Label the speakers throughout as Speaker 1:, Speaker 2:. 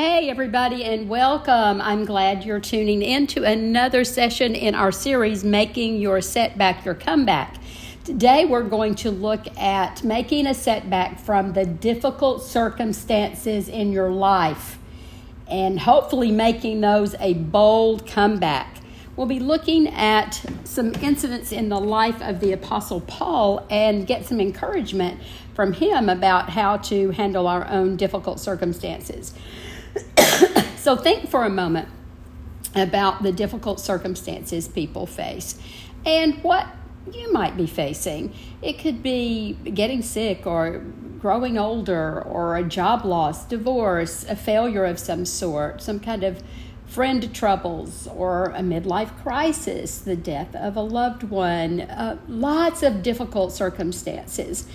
Speaker 1: Hey, everybody, and welcome. I'm glad you're tuning in to another session in our series, Making Your Setback Your Comeback. Today, we're going to look at making a setback from the difficult circumstances in your life and hopefully making those a bold comeback. We'll be looking at some incidents in the life of the Apostle Paul and get some encouragement from him about how to handle our own difficult circumstances. so, think for a moment about the difficult circumstances people face and what you might be facing. It could be getting sick or growing older or a job loss, divorce, a failure of some sort, some kind of friend troubles or a midlife crisis, the death of a loved one, uh, lots of difficult circumstances.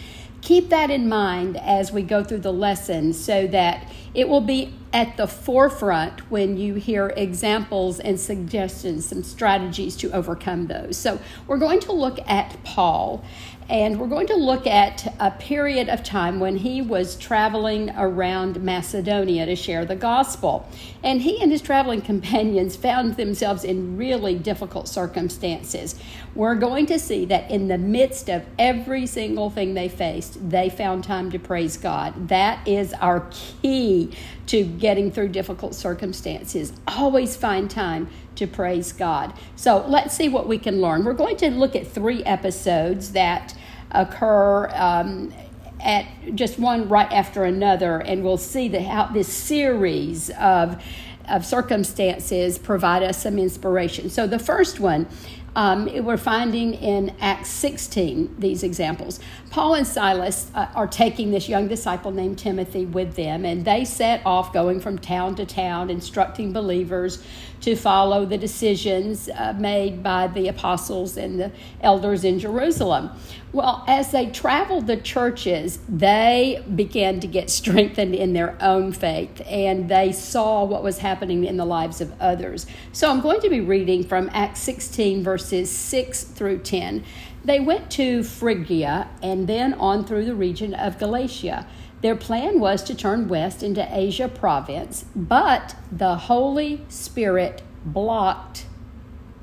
Speaker 1: Keep that in mind as we go through the lesson so that it will be at the forefront when you hear examples and suggestions, some strategies to overcome those. So, we're going to look at Paul and we're going to look at a period of time when he was traveling around Macedonia to share the gospel. And he and his traveling companions found themselves in really difficult circumstances. We're going to see that in the midst of every single thing they faced, they found time to praise God. That is our key to getting through difficult circumstances. Always find time to praise God. So let's see what we can learn. We're going to look at three episodes that occur um, at just one right after another, and we'll see the, how this series of of circumstances provide us some inspiration. So the first one um, we're finding in Acts 16 these examples. Paul and Silas uh, are taking this young disciple named Timothy with them, and they set off going from town to town, instructing believers to follow the decisions uh, made by the apostles and the elders in Jerusalem. Well, as they traveled the churches, they began to get strengthened in their own faith, and they saw what was happening in the lives of others. So I'm going to be reading from Acts 16, verses 6 through 10. They went to Phrygia and then on through the region of Galatia. Their plan was to turn west into Asia province, but the Holy Spirit blocked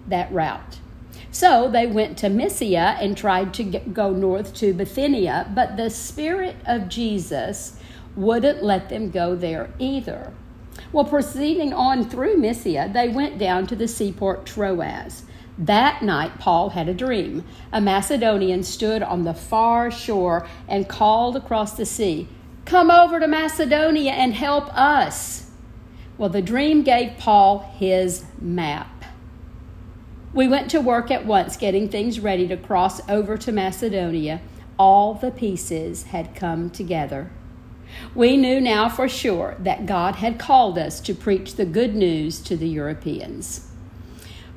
Speaker 1: that route. So they went to Mysia and tried to go north to Bithynia, but the Spirit of Jesus wouldn't let them go there either. Well, proceeding on through Mysia, they went down to the seaport Troas. That night, Paul had a dream. A Macedonian stood on the far shore and called across the sea, Come over to Macedonia and help us. Well, the dream gave Paul his map. We went to work at once getting things ready to cross over to Macedonia. All the pieces had come together. We knew now for sure that God had called us to preach the good news to the Europeans.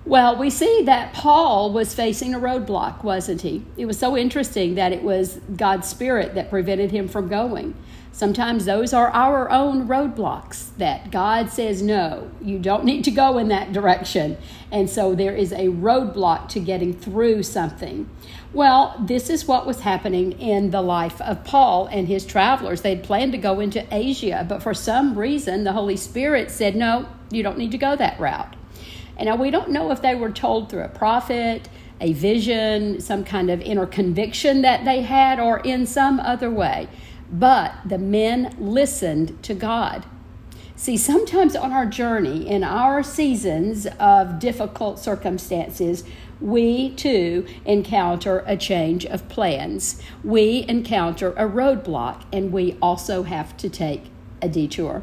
Speaker 1: Well, we see that Paul was facing a roadblock, wasn't he? It was so interesting that it was God's Spirit that prevented him from going. Sometimes those are our own roadblocks that God says, no, you don't need to go in that direction. And so there is a roadblock to getting through something. Well, this is what was happening in the life of Paul and his travelers. They'd planned to go into Asia, but for some reason, the Holy Spirit said, no, you don't need to go that route. And now we don't know if they were told through a prophet, a vision, some kind of inner conviction that they had, or in some other way. But the men listened to God. See, sometimes on our journey, in our seasons of difficult circumstances, we too encounter a change of plans. We encounter a roadblock, and we also have to take a detour.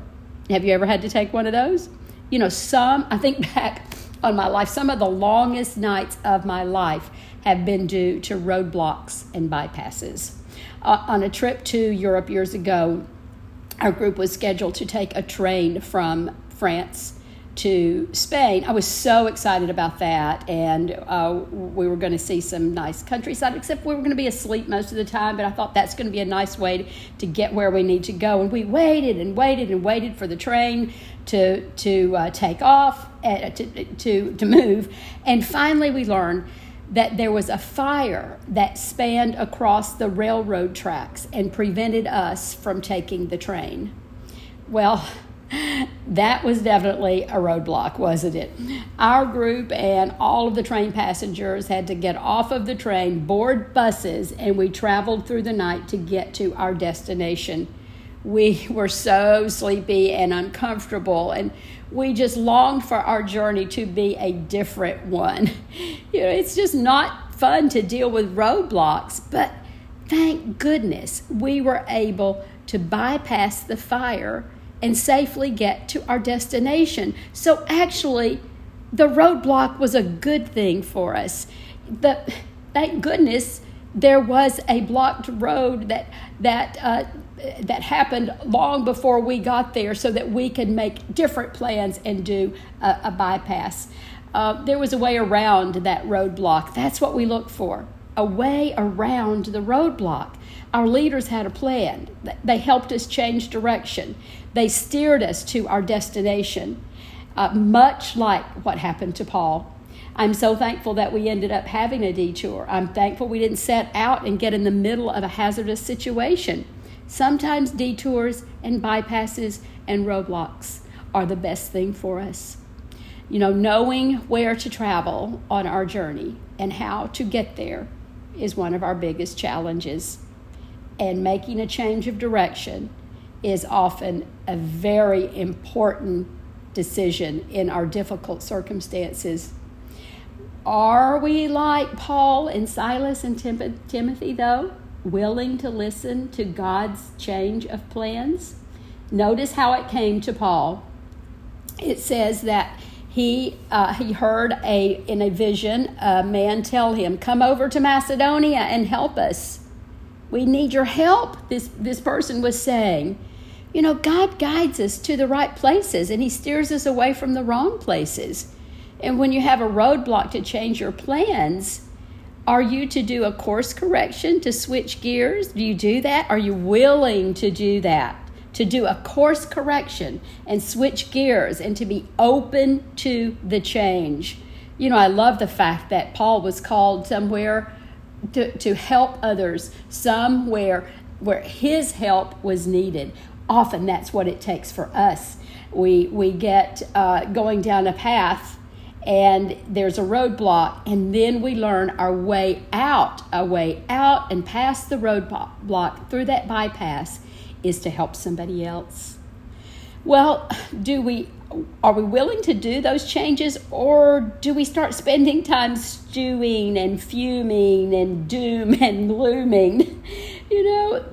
Speaker 1: Have you ever had to take one of those? You know, some, I think back on my life. Some of the longest nights of my life have been due to roadblocks and bypasses. Uh, on a trip to Europe years ago, our group was scheduled to take a train from France to Spain. I was so excited about that, and uh, we were going to see some nice countryside, except we were going to be asleep most of the time. But I thought that's going to be a nice way to get where we need to go. And we waited and waited and waited for the train to, to uh, take off, uh, to, to, to move. And finally, we learned that there was a fire that spanned across the railroad tracks and prevented us from taking the train. Well, that was definitely a roadblock, wasn't it? Our group and all of the train passengers had to get off of the train, board buses, and we traveled through the night to get to our destination. We were so sleepy and uncomfortable, and we just longed for our journey to be a different one. You know, it's just not fun to deal with roadblocks, but thank goodness we were able to bypass the fire and safely get to our destination. So, actually, the roadblock was a good thing for us. But thank goodness there was a blocked road that that uh, that happened long before we got there, so that we could make different plans and do a, a bypass. Uh, there was a way around that roadblock. That's what we look for a way around the roadblock. Our leaders had a plan. They helped us change direction. They steered us to our destination, uh, much like what happened to Paul. I'm so thankful that we ended up having a detour. I'm thankful we didn't set out and get in the middle of a hazardous situation. Sometimes detours and bypasses and roadblocks are the best thing for us. You know, knowing where to travel on our journey and how to get there is one of our biggest challenges. And making a change of direction is often a very important decision in our difficult circumstances. Are we like Paul and Silas and Tim- Timothy, though, willing to listen to God's change of plans? Notice how it came to Paul. It says that he uh, he heard a in a vision a man tell him, "Come over to Macedonia and help us. We need your help." This this person was saying, you know, God guides us to the right places and He steers us away from the wrong places. And when you have a roadblock to change your plans, are you to do a course correction to switch gears? Do you do that? Are you willing to do that? To do a course correction and switch gears and to be open to the change. You know, I love the fact that Paul was called somewhere to, to help others, somewhere where his help was needed often that's what it takes for us. We, we get uh, going down a path and there's a roadblock, and then we learn our way out, a way out and past the roadblock through that bypass is to help somebody else. Well, do we are we willing to do those changes or do we start spending time stewing and fuming and doom and glooming? You know,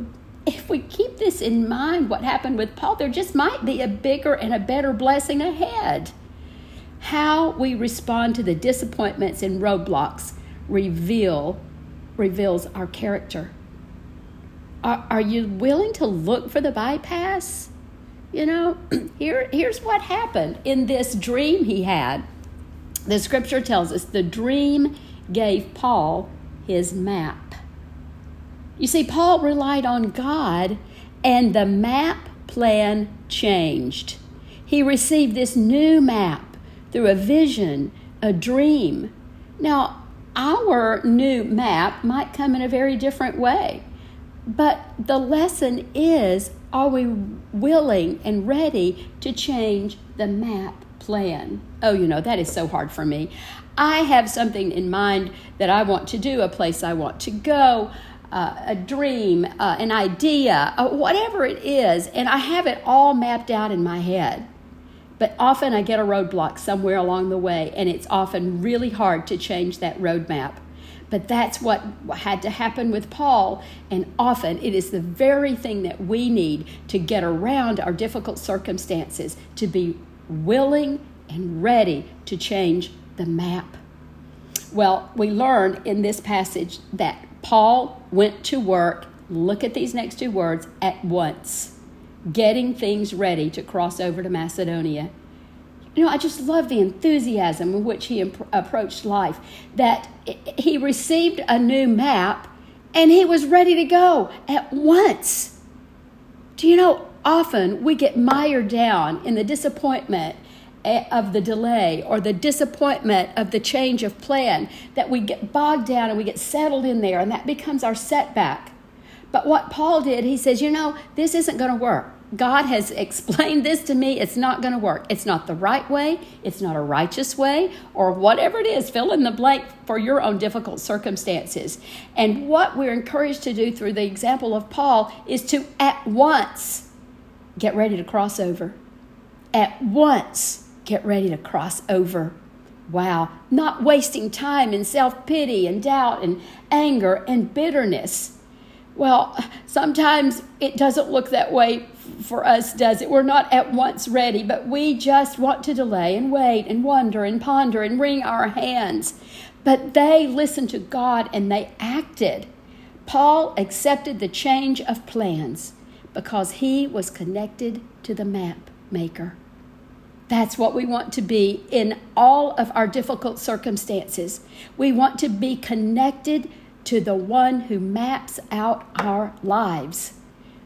Speaker 1: if we keep this in mind, what happened with Paul, there just might be a bigger and a better blessing ahead. How we respond to the disappointments and roadblocks reveal reveals our character. Are, are you willing to look for the bypass? You know, here, here's what happened in this dream he had. The scripture tells us the dream gave Paul his map. You see, Paul relied on God, and the map plan changed. He received this new map through a vision, a dream. Now, our new map might come in a very different way, but the lesson is are we willing and ready to change the map plan? Oh, you know, that is so hard for me. I have something in mind that I want to do, a place I want to go, uh, a dream, uh, an idea, uh, whatever it is, and I have it all mapped out in my head. But often I get a roadblock somewhere along the way, and it's often really hard to change that roadmap. But that's what had to happen with Paul, and often it is the very thing that we need to get around our difficult circumstances, to be willing and ready to change the map. Well, we learn in this passage that Paul went to work, look at these next two words, at once, getting things ready to cross over to Macedonia. You know, I just love the enthusiasm with which he imp- approached life, that he received a new map and he was ready to go at once. Do you know, often we get mired down in the disappointment eh, of the delay or the disappointment of the change of plan, that we get bogged down and we get settled in there, and that becomes our setback. But what Paul did, he says, you know, this isn't going to work. God has explained this to me. It's not going to work. It's not the right way. It's not a righteous way, or whatever it is. Fill in the blank for your own difficult circumstances. And what we're encouraged to do through the example of Paul is to at once get ready to cross over. At once get ready to cross over. Wow. Not wasting time in self pity and doubt and anger and bitterness well, sometimes it doesn't look that way for us, does it? We're not at once ready, but we just want to delay and wait and wonder and ponder and wring our hands. But they listened to God and they acted. Paul accepted the change of plans because he was connected to the map maker. That's what we want to be in all of our difficult circumstances. We want to be connected to the one who maps out our lives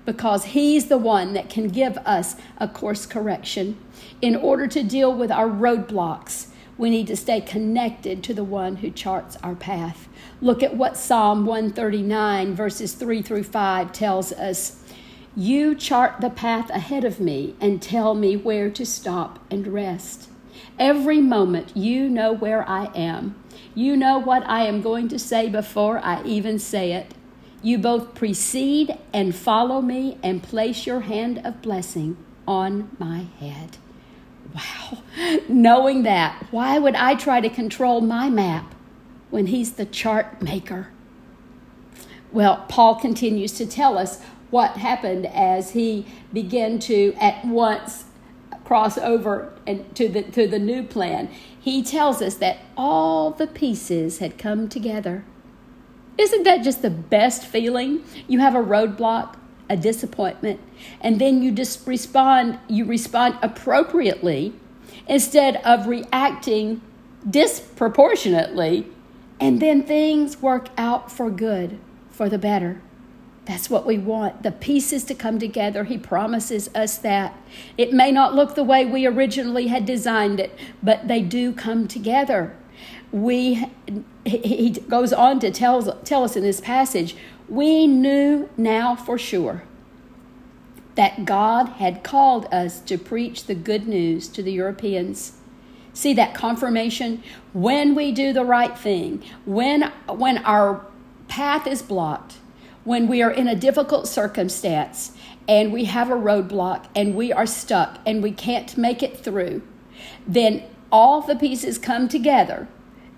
Speaker 1: because he's the one that can give us a course correction. In order to deal with our roadblocks, we need to stay connected to the one who charts our path. Look at what Psalm 139, verses 3 through 5 tells us. You chart the path ahead of me and tell me where to stop and rest. Every moment you know where I am. You know what I am going to say before I even say it. You both precede and follow me and place your hand of blessing on my head. Wow. Knowing that, why would I try to control my map when he's the chart maker? Well, Paul continues to tell us what happened as he began to at once cross over and to the to the new plan he tells us that all the pieces had come together. Isn't that just the best feeling? You have a roadblock, a disappointment, and then you just respond, you respond appropriately instead of reacting disproportionately, and then things work out for good, for the better. That's what we want the pieces to come together. He promises us that. It may not look the way we originally had designed it, but they do come together. We, he goes on to tell, tell us in this passage, we knew now for sure that God had called us to preach the good news to the Europeans. See that confirmation? When we do the right thing, when, when our path is blocked, when we are in a difficult circumstance and we have a roadblock and we are stuck and we can't make it through, then all the pieces come together.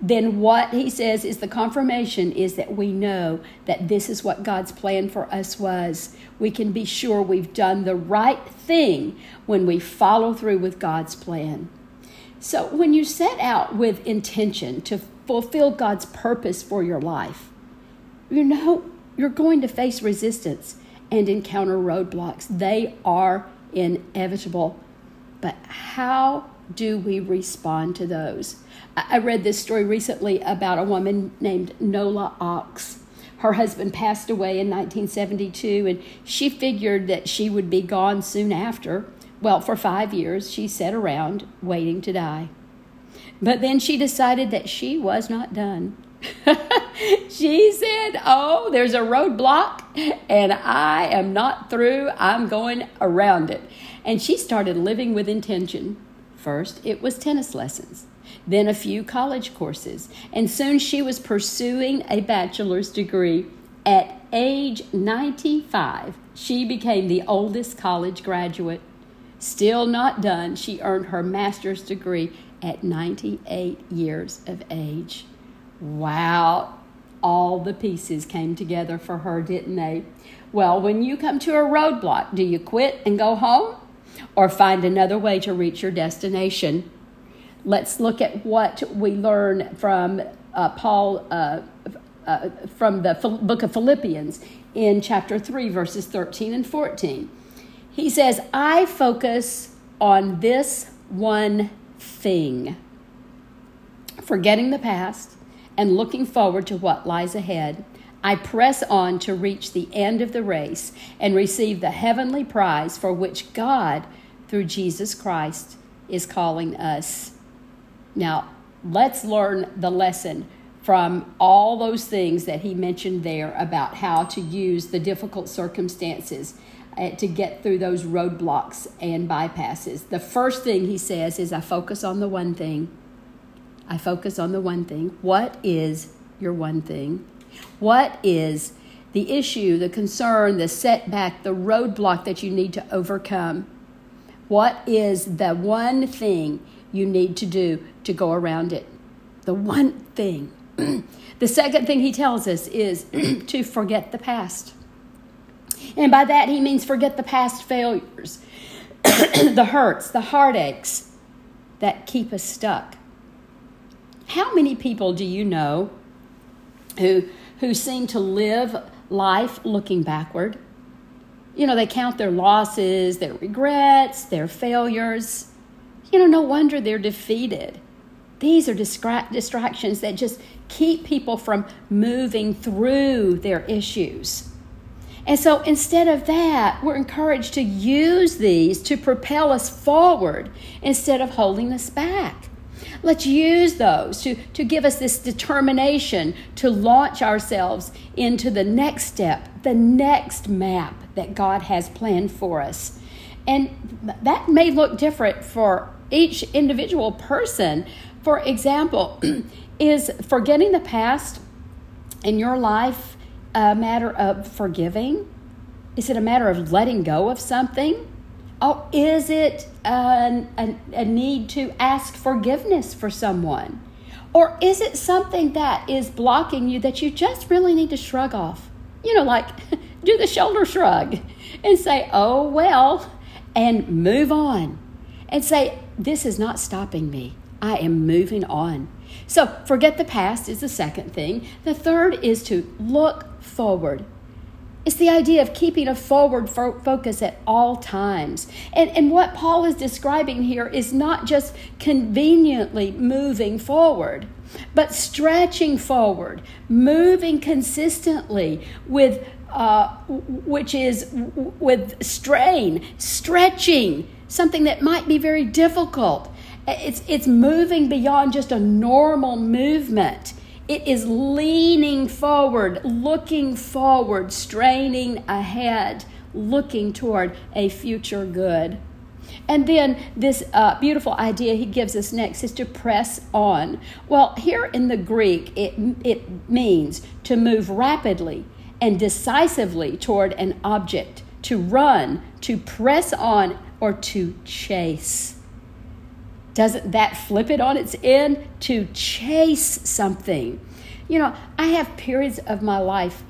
Speaker 1: Then what he says is the confirmation is that we know that this is what God's plan for us was. We can be sure we've done the right thing when we follow through with God's plan. So when you set out with intention to fulfill God's purpose for your life, you know you're going to face resistance and encounter roadblocks. They are inevitable. But how do we respond to those? I read this story recently about a woman named Nola Ochs. Her husband passed away in 1972, and she figured that she would be gone soon after. Well, for five years, she sat around waiting to die. But then she decided that she was not done. she said, Oh, there's a roadblock and I am not through. I'm going around it. And she started living with intention. First, it was tennis lessons, then a few college courses, and soon she was pursuing a bachelor's degree. At age 95, she became the oldest college graduate. Still not done, she earned her master's degree at 98 years of age. Wow, all the pieces came together for her, didn't they? Well, when you come to a roadblock, do you quit and go home or find another way to reach your destination? Let's look at what we learn from uh, Paul, uh, uh, from the book of Philippians in chapter 3, verses 13 and 14. He says, I focus on this one thing, forgetting the past and looking forward to what lies ahead, I press on to reach the end of the race and receive the heavenly prize for which God, through Jesus Christ, is calling us. Now, let's learn the lesson from all those things that he mentioned there about how to use the difficult circumstances. uh, to get through those roadblocks and bypasses. The first thing he says is, I focus on the one thing. I focus on the one thing. What is your one thing? What is the issue, the concern, the setback, the roadblock that you need to overcome? What is the one thing you need to do to go around it? The one thing. the second thing he tells us is to forget the past. And by that, he means forget the past failures, the hurts, the heartaches that keep us stuck. How many people do you know who, who seem to live life looking backward? You know, they count their losses, their regrets, their failures. You know, no wonder they're defeated. These are distra- distractions that just keep people from moving through their issues. And so instead of that, we're encouraged to use these to propel us forward instead of holding us back. Let's use those to, to give us this determination to launch ourselves into the next step, the next map that God has planned for us. And that may look different for each individual person. For example, is forgetting the past in your life a matter of forgiving? Is it a matter of letting go of something? Or is it a, a, a need to ask forgiveness for someone? Or is it something that is blocking you that you just really need to shrug off? You know, like do the shoulder shrug and say, oh, well, and move on. And say, this is not stopping me. I am moving on. So, forget the past is the second thing. The third is to look forward. It's the idea of keeping a forward fo- focus at all times. And, and what Paul is describing here is not just conveniently moving forward, but stretching forward, moving consistently with, uh, which is with strain, stretching, something that might be very difficult. It's, it's moving beyond just a normal movement. It is leaning forward, looking forward, straining ahead, looking toward a future good. And then this uh, beautiful idea he gives us next is to press on. Well, here in the Greek, it, it means to move rapidly and decisively toward an object, to run, to press on, or to chase. Doesn't that flip it on its end to chase something? You know, I have periods of my life.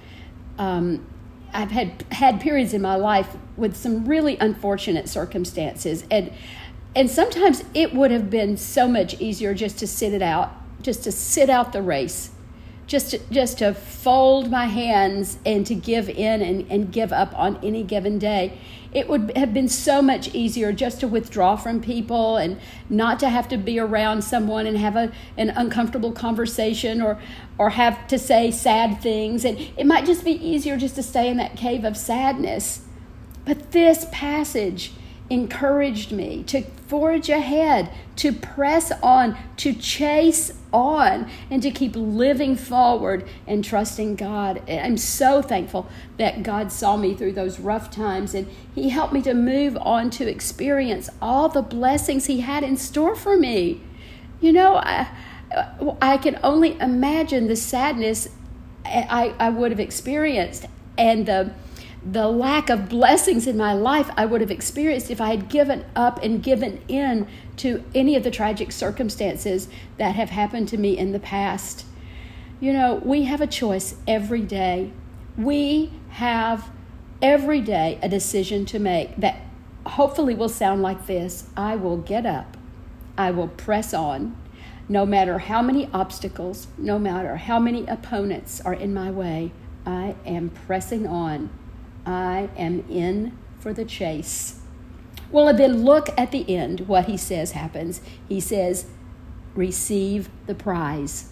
Speaker 1: Um, I've had had periods in my life with some really unfortunate circumstances, and and sometimes it would have been so much easier just to sit it out, just to sit out the race, just to, just to fold my hands and to give in and, and give up on any given day it would have been so much easier just to withdraw from people and not to have to be around someone and have a, an uncomfortable conversation or or have to say sad things. And it might just be easier just to stay in that cave of sadness. But this passage encouraged me to forge ahead, to press on, to chase on, and to keep living forward and trusting God. I'm so thankful that God saw me through those rough times and He helped me to move on to experience all the blessings He had in store for me. You know, I, I can only imagine the sadness I, I would have experienced and the the lack of blessings in my life I would have experienced if I had given up and given in to any of the tragic circumstances that have happened to me in the past. You know, we have a choice every day. We have every day a decision to make that hopefully will sound like this I will get up, I will press on. No matter how many obstacles, no matter how many opponents are in my way, I am pressing on I am in for the chase. Well, then look at the end, what he says happens. He says, receive the prize.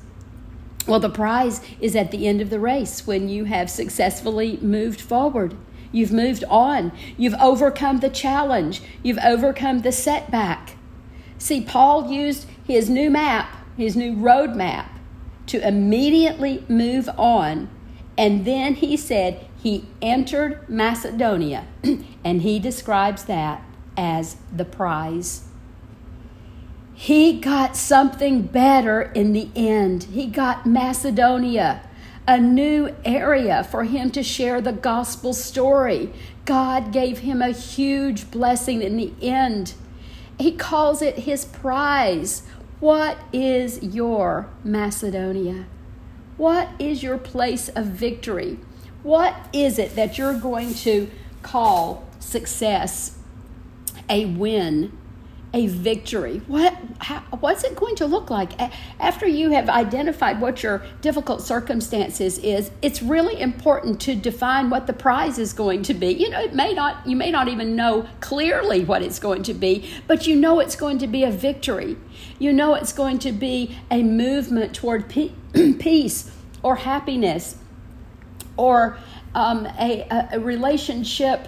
Speaker 1: Well, the prize is at the end of the race when you have successfully moved forward. You've moved on. You've overcome the challenge. You've overcome the setback. See, Paul used his new map, his new road map, to immediately move on. And then he said, he entered Macedonia, and he describes that as the prize. He got something better in the end. He got Macedonia, a new area for him to share the gospel story. God gave him a huge blessing in the end. He calls it his prize. What is your Macedonia? What is your place of victory? What is it that you're going to call success, a win, a victory? What, how, what's it going to look like after you have identified what your difficult circumstances is? It's really important to define what the prize is going to be. You know, it may not you may not even know clearly what it's going to be, but you know it's going to be a victory. You know it's going to be a movement toward peace or happiness or um, a, a relationship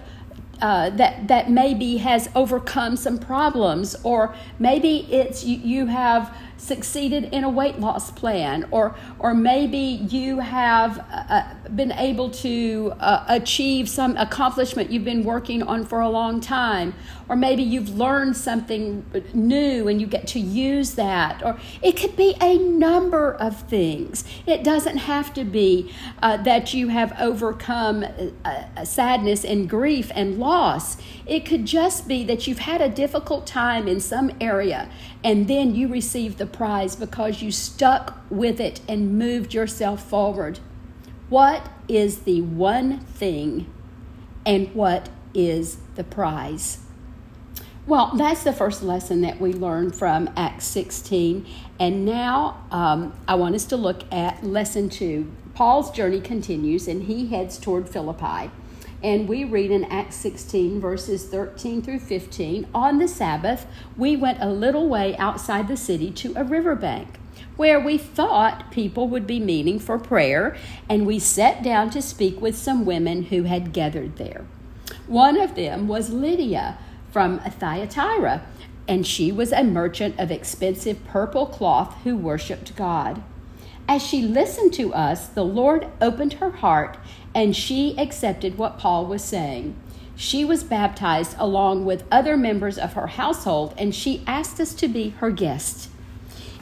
Speaker 1: uh, that that maybe has overcome some problems, or maybe it's you, you have succeeded in a weight loss plan, or or maybe you have uh, uh, been able to uh, achieve some accomplishment you've been working on for a long time, or maybe you've learned something new and you get to use that, or it could be a number of things. It doesn't have to be uh, that you have overcome uh, sadness and grief and loss. It could just be that you've had a difficult time in some area and then you receive the prize because you stuck with it and moved yourself forward. What is the one thing and what is the prize? Well, that's the first lesson that we learned from Acts 16. And now um, I want us to look at lesson two. Paul's journey continues and he heads toward Philippi. And we read in Acts 16, verses 13 through 15 On the Sabbath, we went a little way outside the city to a riverbank where we thought people would be meeting for prayer, and we sat down to speak with some women who had gathered there. One of them was Lydia from Thyatira, and she was a merchant of expensive purple cloth who worshiped God. As she listened to us, the Lord opened her heart and she accepted what Paul was saying. She was baptized along with other members of her household, and she asked us to be her guest.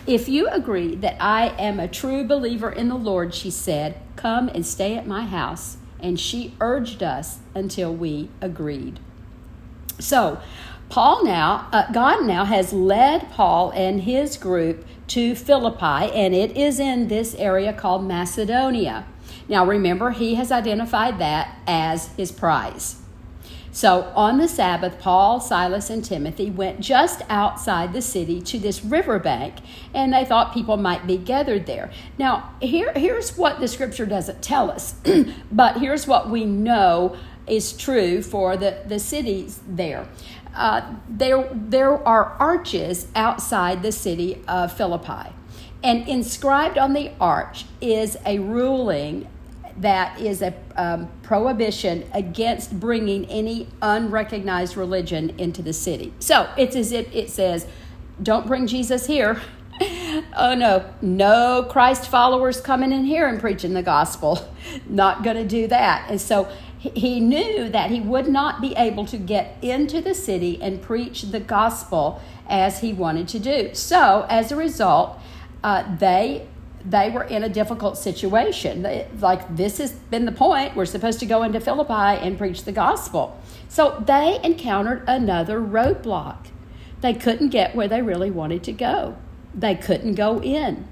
Speaker 1: If you agree that I am a true believer in the Lord, she said, come and stay at my house. And she urged us until we agreed. So, Paul now, uh, God now has led Paul and his group to Philippi, and it is in this area called Macedonia. Now remember, he has identified that as his prize. So on the Sabbath, Paul, Silas, and Timothy went just outside the city to this riverbank, and they thought people might be gathered there. Now, here, here's what the scripture doesn't tell us, but here's what we know is true for the, the cities there. Uh, there. There are arches outside the city of Philippi. And inscribed on the arch is a ruling that is a um, prohibition against bringing any unrecognized religion into the city. So it's as if it says, don't bring Jesus here. oh no, no Christ followers coming in here and preaching the gospel. Not going to do that. And so he knew that he would not be able to get into the city and preach the gospel as he wanted to do. So as a result, uh, they they were in a difficult situation. Like this has been the point. We're supposed to go into Philippi and preach the gospel. So they encountered another roadblock. They couldn't get where they really wanted to go. They couldn't go in.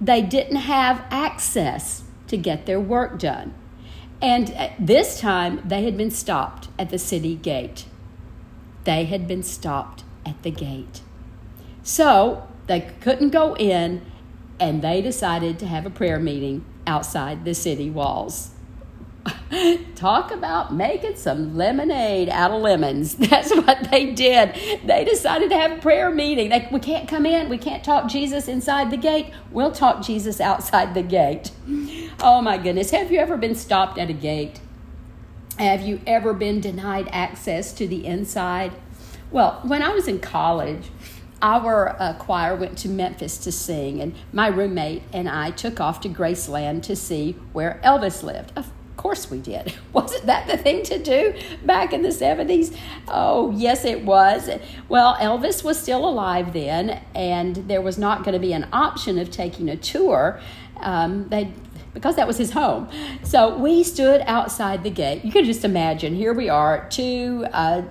Speaker 1: They didn't have access to get their work done. And this time they had been stopped at the city gate. They had been stopped at the gate. So they couldn't go in, and they decided to have a prayer meeting outside the city walls. Talk about making some lemonade out of lemons. That's what they did. They decided to have a prayer meeting. They, we can't come in. We can't talk Jesus inside the gate. We'll talk Jesus outside the gate. Oh my goodness. Have you ever been stopped at a gate? Have you ever been denied access to the inside? Well, when I was in college, our uh, choir went to Memphis to sing, and my roommate and I took off to Graceland to see where Elvis lived. Of course we did. Wasn't that the thing to do back in the 70s? Oh, yes, it was. Well, Elvis was still alive then, and there was not going to be an option of taking a tour. Um, they because that was his home. So we stood outside the gate. You can just imagine, here we are, two uh,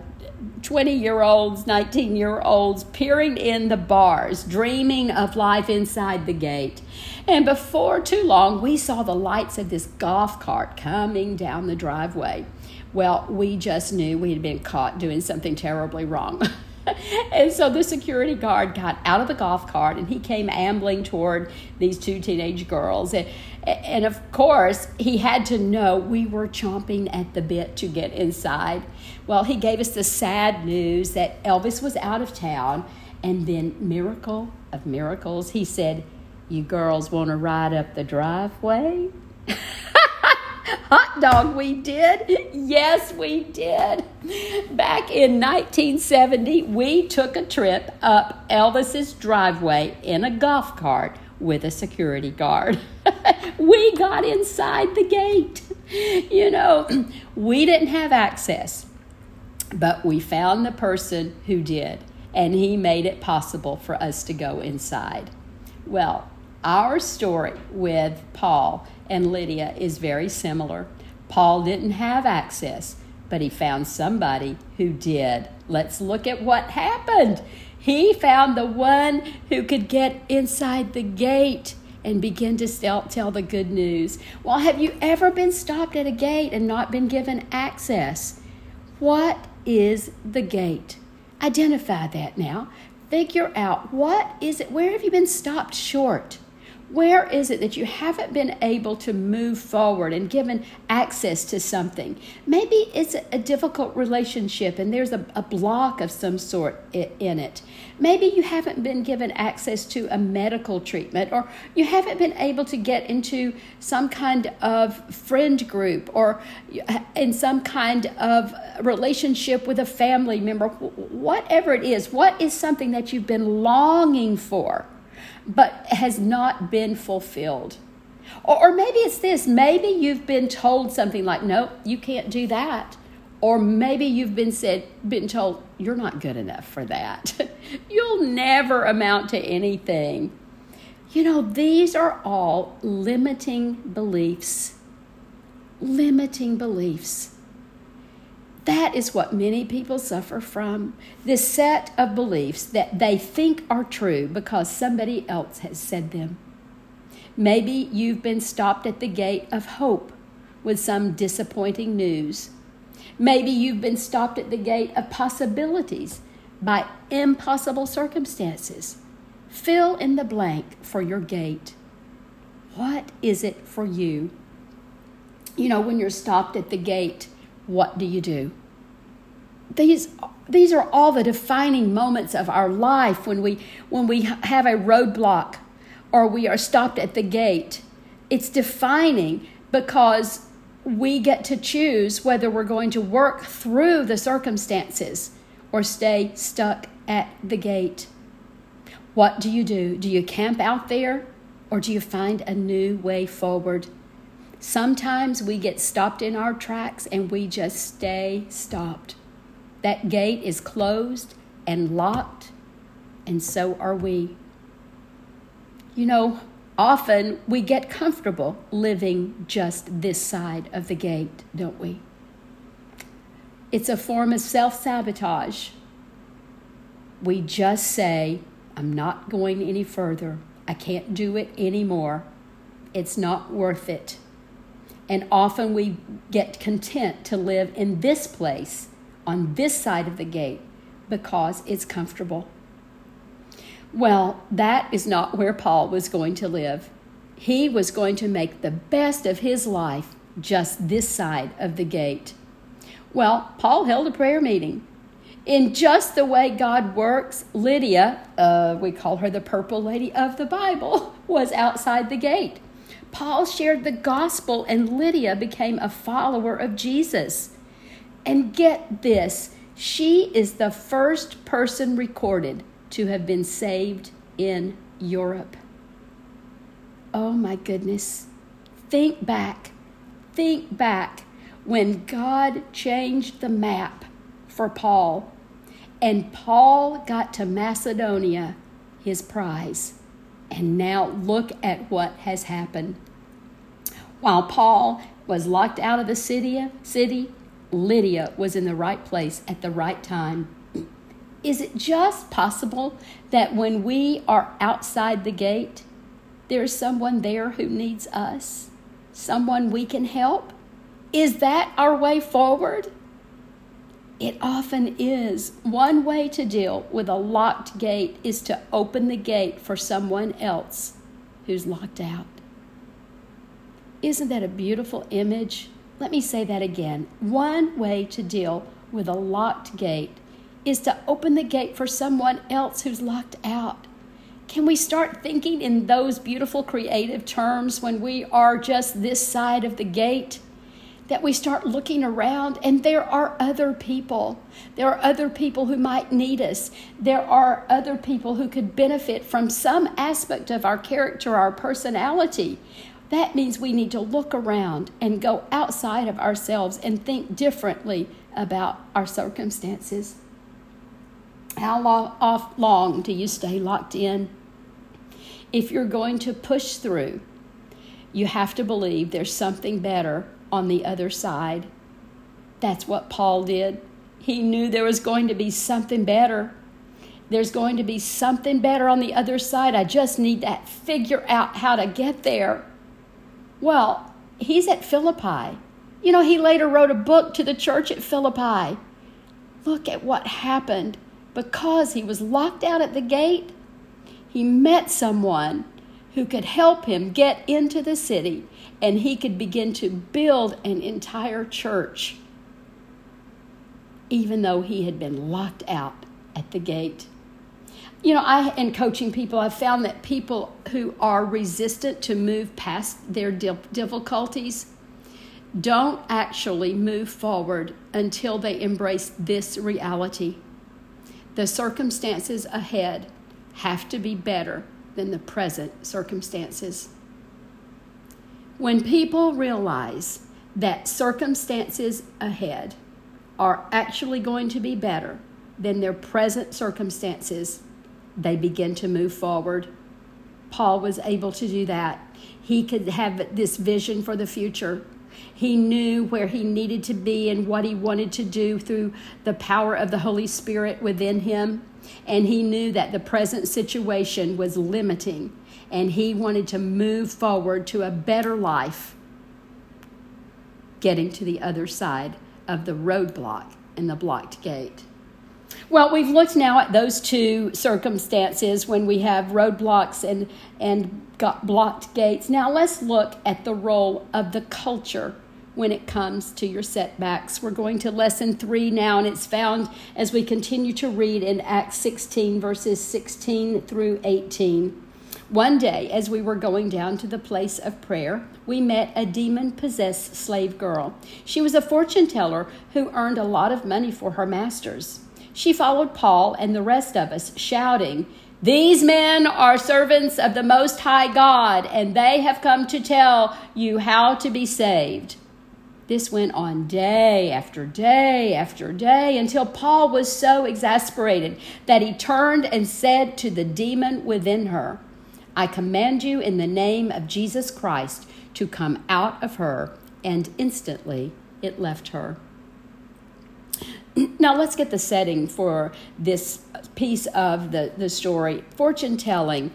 Speaker 1: 20 year olds, 19 year olds peering in the bars, dreaming of life inside the gate. And before too long, we saw the lights of this golf cart coming down the driveway. Well, we just knew we had been caught doing something terribly wrong. and so the security guard got out of the golf cart and he came ambling toward these two teenage girls. And, and of course, he had to know we were chomping at the bit to get inside. Well, he gave us the sad news that Elvis was out of town. And then, miracle of miracles, he said, You girls want to ride up the driveway? hot dog we did. Yes, we did. Back in 1970, we took a trip up Elvis's driveway in a golf cart with a security guard. we got inside the gate. You know, we didn't have access, but we found the person who did, and he made it possible for us to go inside. Well, our story with Paul and Lydia is very similar. Paul didn't have access, but he found somebody who did. Let's look at what happened. He found the one who could get inside the gate and begin to tell, the good news. Well, have you ever been stopped at a gate and not been given access? What is the gate? Identify that now. Figure out what is it? Where have you been stopped short? Where is it that you haven't been able to move forward and given access to something? Maybe it's a difficult relationship and there's a, a, block of some sort in it. Maybe you haven't been given access to a medical treatment or you haven't been able to get into some kind of friend group or in some kind of relationship with a family member. Whatever it is, what is something that you've been longing for? But has not been fulfilled. Or, or maybe it's this maybe you've been told something like, no, you can't do that. Or maybe you've been said, been told, you're not good enough for that. You'll never amount to anything. You know, these are all limiting beliefs. Limiting beliefs. That is what many people suffer from this set of beliefs that they think are true because somebody else has said them. Maybe you've been stopped at the gate of hope with some disappointing news. Maybe you've been stopped at the gate of possibilities by impossible circumstances. Fill in the blank for your gate. What is it for you? You know, when you're stopped at the gate, what do you do? These, these are all the defining moments of our life when we, when we have a roadblock or we are stopped at the gate. It's defining because we get to choose whether we're going to work through the circumstances or stay stuck at the gate. What do you do? Do you camp out there or do you find a new way forward? Sometimes we get stopped in our tracks and we just stay stopped. That gate is closed and locked, and so are we. You know, often we get comfortable living just this side of the gate, don't we? It's a form of self sabotage. We just say, I'm not going any further. I can't do it anymore. It's not worth it. And often we get content to live in this place, on this side of the gate, because it's comfortable. Well, that is not where Paul was going to live. He was going to make the best of his life just this side of the gate. Well, Paul held a prayer meeting. In just the way God works, Lydia, uh, we call her the purple lady of the Bible, was outside the gate. Paul shared the gospel, and Lydia became a follower of Jesus. And get this she is the first person recorded to have been saved in Europe. Oh my goodness. Think back. think back when God changed the map for Paul and Paul got to Macedonia, his prize. And now look at what has happened. While Paul was locked out of the city, city, Lydia was in the right place at the right time. Is it just possible that when we are outside the gate, there's someone there who needs us? Someone we can help? Is that our way forward? It often is. One way to deal with a locked gate is to open the gate for someone else who's locked out. Isn't that a beautiful image? Let me say that again. One way to deal with a locked gate is to open the gate for someone else who's locked out. Can we start thinking in those beautiful creative terms when we are just this side of the gate? That we start looking around and there are other people. There are other people who might need us. There are other people who could benefit from some aspect of our character, our personality. That means we need to look around and go outside of ourselves and think differently about our circumstances. How long, long do you stay locked in? If you're going to push through, you have to believe there's something better on the other side. That's what Paul did. He knew there was going to be something better. There's going to be something better on the other side. I just need to figure out how to get there. Well, he's at Philippi. You know, he later wrote a book to the church at Philippi. Look at what happened. Because he was locked out at the gate, he met someone who could help him get into the city and he could begin to build an entire church, even though he had been locked out at the gate. You know, I in coaching people, I've found that people who are resistant to move past their difficulties don't actually move forward until they embrace this reality. The circumstances ahead have to be better than the present circumstances. When people realize that circumstances ahead are actually going to be better than their present circumstances, they begin to move forward. Paul was able to do that. He could have this vision for the future. He knew where he needed to be and what he wanted to do through the power of the Holy Spirit within him. And he knew that the present situation was limiting and he wanted to move forward to a better life, getting to the other side of the roadblock and the blocked gate. Well, we've looked now at those two circumstances when we have roadblocks and, and got blocked gates. Now let's look at the role of the culture when it comes to your setbacks. We're going to lesson three now, and it's found as we continue to read in Acts 16, verses 16 through 18. One day, as we were going down to the place of prayer, we met a demon possessed slave girl. She was a fortune teller who earned a lot of money for her masters. She followed Paul and the rest of us, shouting, These men are servants of the Most High God, and they have come to tell you how to be saved. This went on day after day after day until Paul was so exasperated that he turned and said to the demon within her, I command you in the name of Jesus Christ to come out of her. And instantly it left her. Now let's get the setting for this piece of the, the story. Fortune telling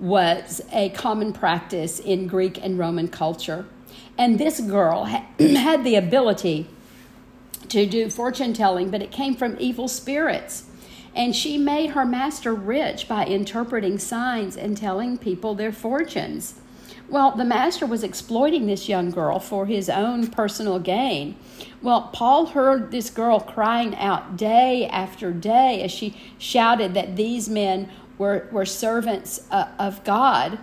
Speaker 1: was a common practice in Greek and Roman culture. And this girl had the ability to do fortune telling, but it came from evil spirits. And she made her master rich by interpreting signs and telling people their fortunes. Well, the master was exploiting this young girl for his own personal gain. Well, Paul heard this girl crying out day after day as she shouted that these men were, were servants uh, of God.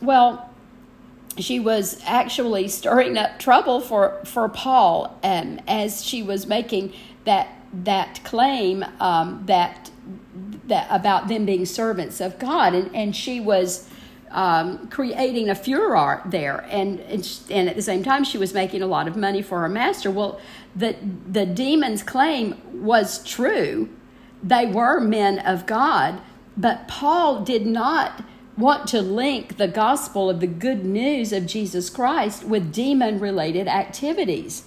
Speaker 1: Well, she was actually stirring up trouble for, for Paul um, as she was making that that claim um, that that about them being servants of God, and and she was um, creating a furor there, and, and and at the same time she was making a lot of money for her master. Well, the the demon's claim was true; they were men of God, but Paul did not want to link the gospel of the good news of Jesus Christ with demon related activities.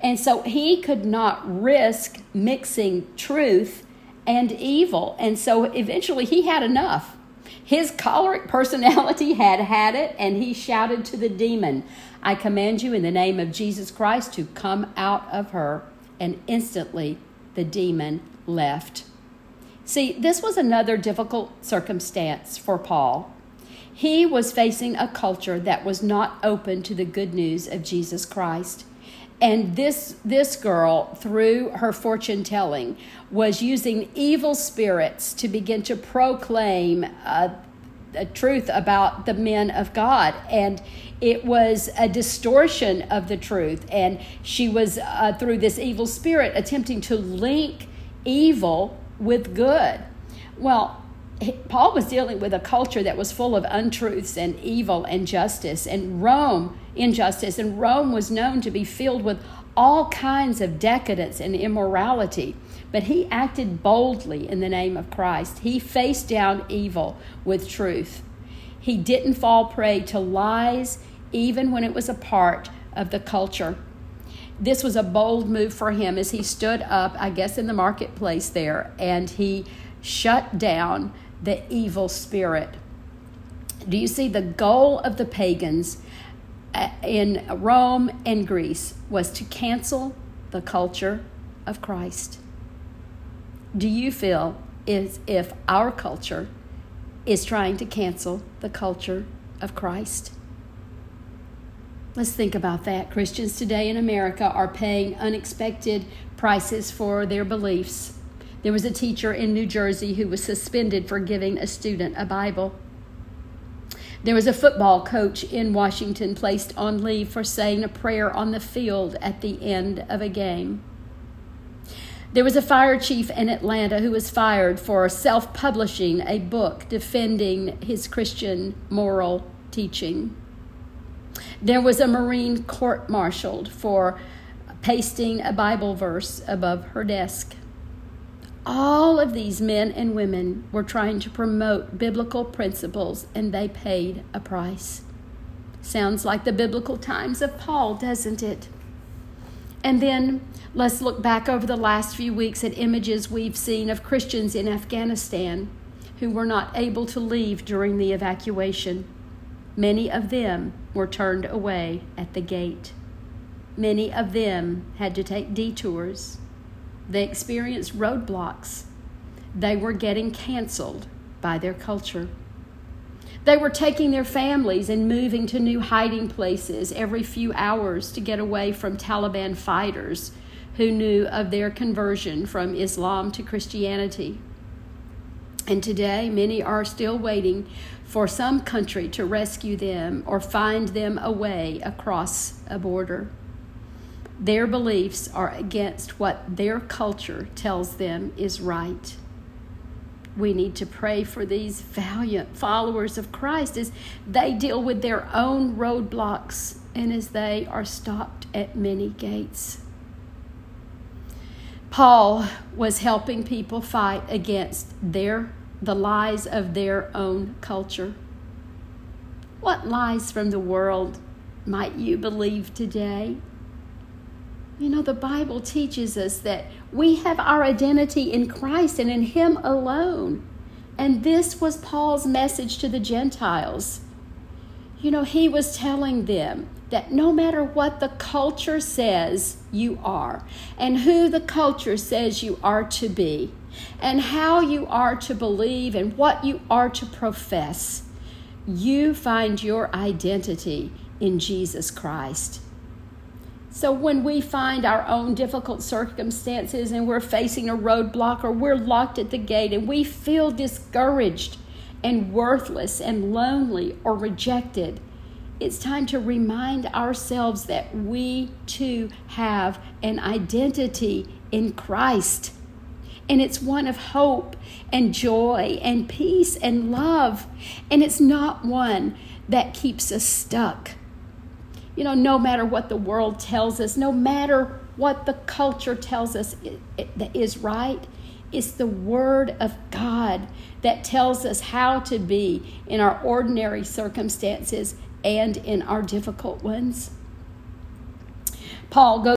Speaker 1: And so he could not risk mixing truth and evil. And so eventually he had enough. His choleric personality had had it, and he shouted to the demon, I command you in the name of Jesus Christ to come out of her. And instantly the demon left. See, this was another difficult circumstance for Paul. He was facing a culture that was not open to the good news of Jesus Christ. And this, this girl, through her fortune telling, was using evil spirits to begin to proclaim uh, a truth about the men of God. And it was a distortion of the truth. And she was, uh, through this evil spirit, attempting to link evil with good. Well, Paul was dealing with a culture that was full of untruths and evil and justice, and Rome, injustice, and Rome was known to be filled with all kinds of decadence and immorality. But he acted boldly in the name of Christ. He faced down evil with truth. He didn't fall prey to lies, even when it was a part of the culture. This was a bold move for him as he stood up, I guess, in the marketplace there, and he shut down the evil spirit. Do you see the goal of the pagans uh, in Rome and Greece was to cancel the culture of Christ? Do you feel as if our culture is trying to cancel the culture of Christ? Let's think about that. Christians today in America are paying unexpected prices for their beliefs. There was a teacher in New Jersey who was suspended for giving a student a Bible. There was a football coach in Washington placed on leave for saying a prayer on the field at the end of a game. There was a fire chief in Atlanta who was fired for self publishing a book defending his Christian moral teaching. There was a Marine court martialed for pasting a Bible verse above her desk. All of these men and women were trying to promote biblical principles and they paid a price. Sounds like the biblical times of Paul, doesn't it? And then let's look back over the last few weeks at images we've seen of Christians in Afghanistan who were not able to leave during the evacuation. Many of them were turned away at the gate. Many of them had to take detours they experienced roadblocks. They were getting canceled by their culture. They were taking their families and moving to new hiding places every few hours to get away from Taliban fighters who knew of their conversion from Islam to Christianity. And today, many are still waiting for some country to rescue them or find them a way across a border. Their beliefs are against what their culture tells them is right. We need to pray for these valiant followers of Christ as they deal with their own roadblocks and as they are stopped at many gates. Paul was helping people fight against their the lies of their own culture. What lies from the world might you believe today? You know, the Bible teaches us that we have our identity in Christ and in Him alone. And this was Paul's message to the Gentiles. You know, he was telling them that no matter what the culture says you are, and who the culture says you are to be, and how you are to believe, and what you are to profess, you find your identity in Jesus Christ. So when we find our own difficult circumstances and we're facing a roadblock or we're locked at the gate and we feel discouraged and worthless and lonely or rejected, it's time to remind ourselves that we too have an identity in Christ. and it's one of hope and joy and peace and love. And it's not one that keeps us stuck. You know, no matter what the world tells us, no matter what the culture tells us is right, it's the Word of God that tells us how to be in our ordinary circumstances and in our difficult ones. Paul goes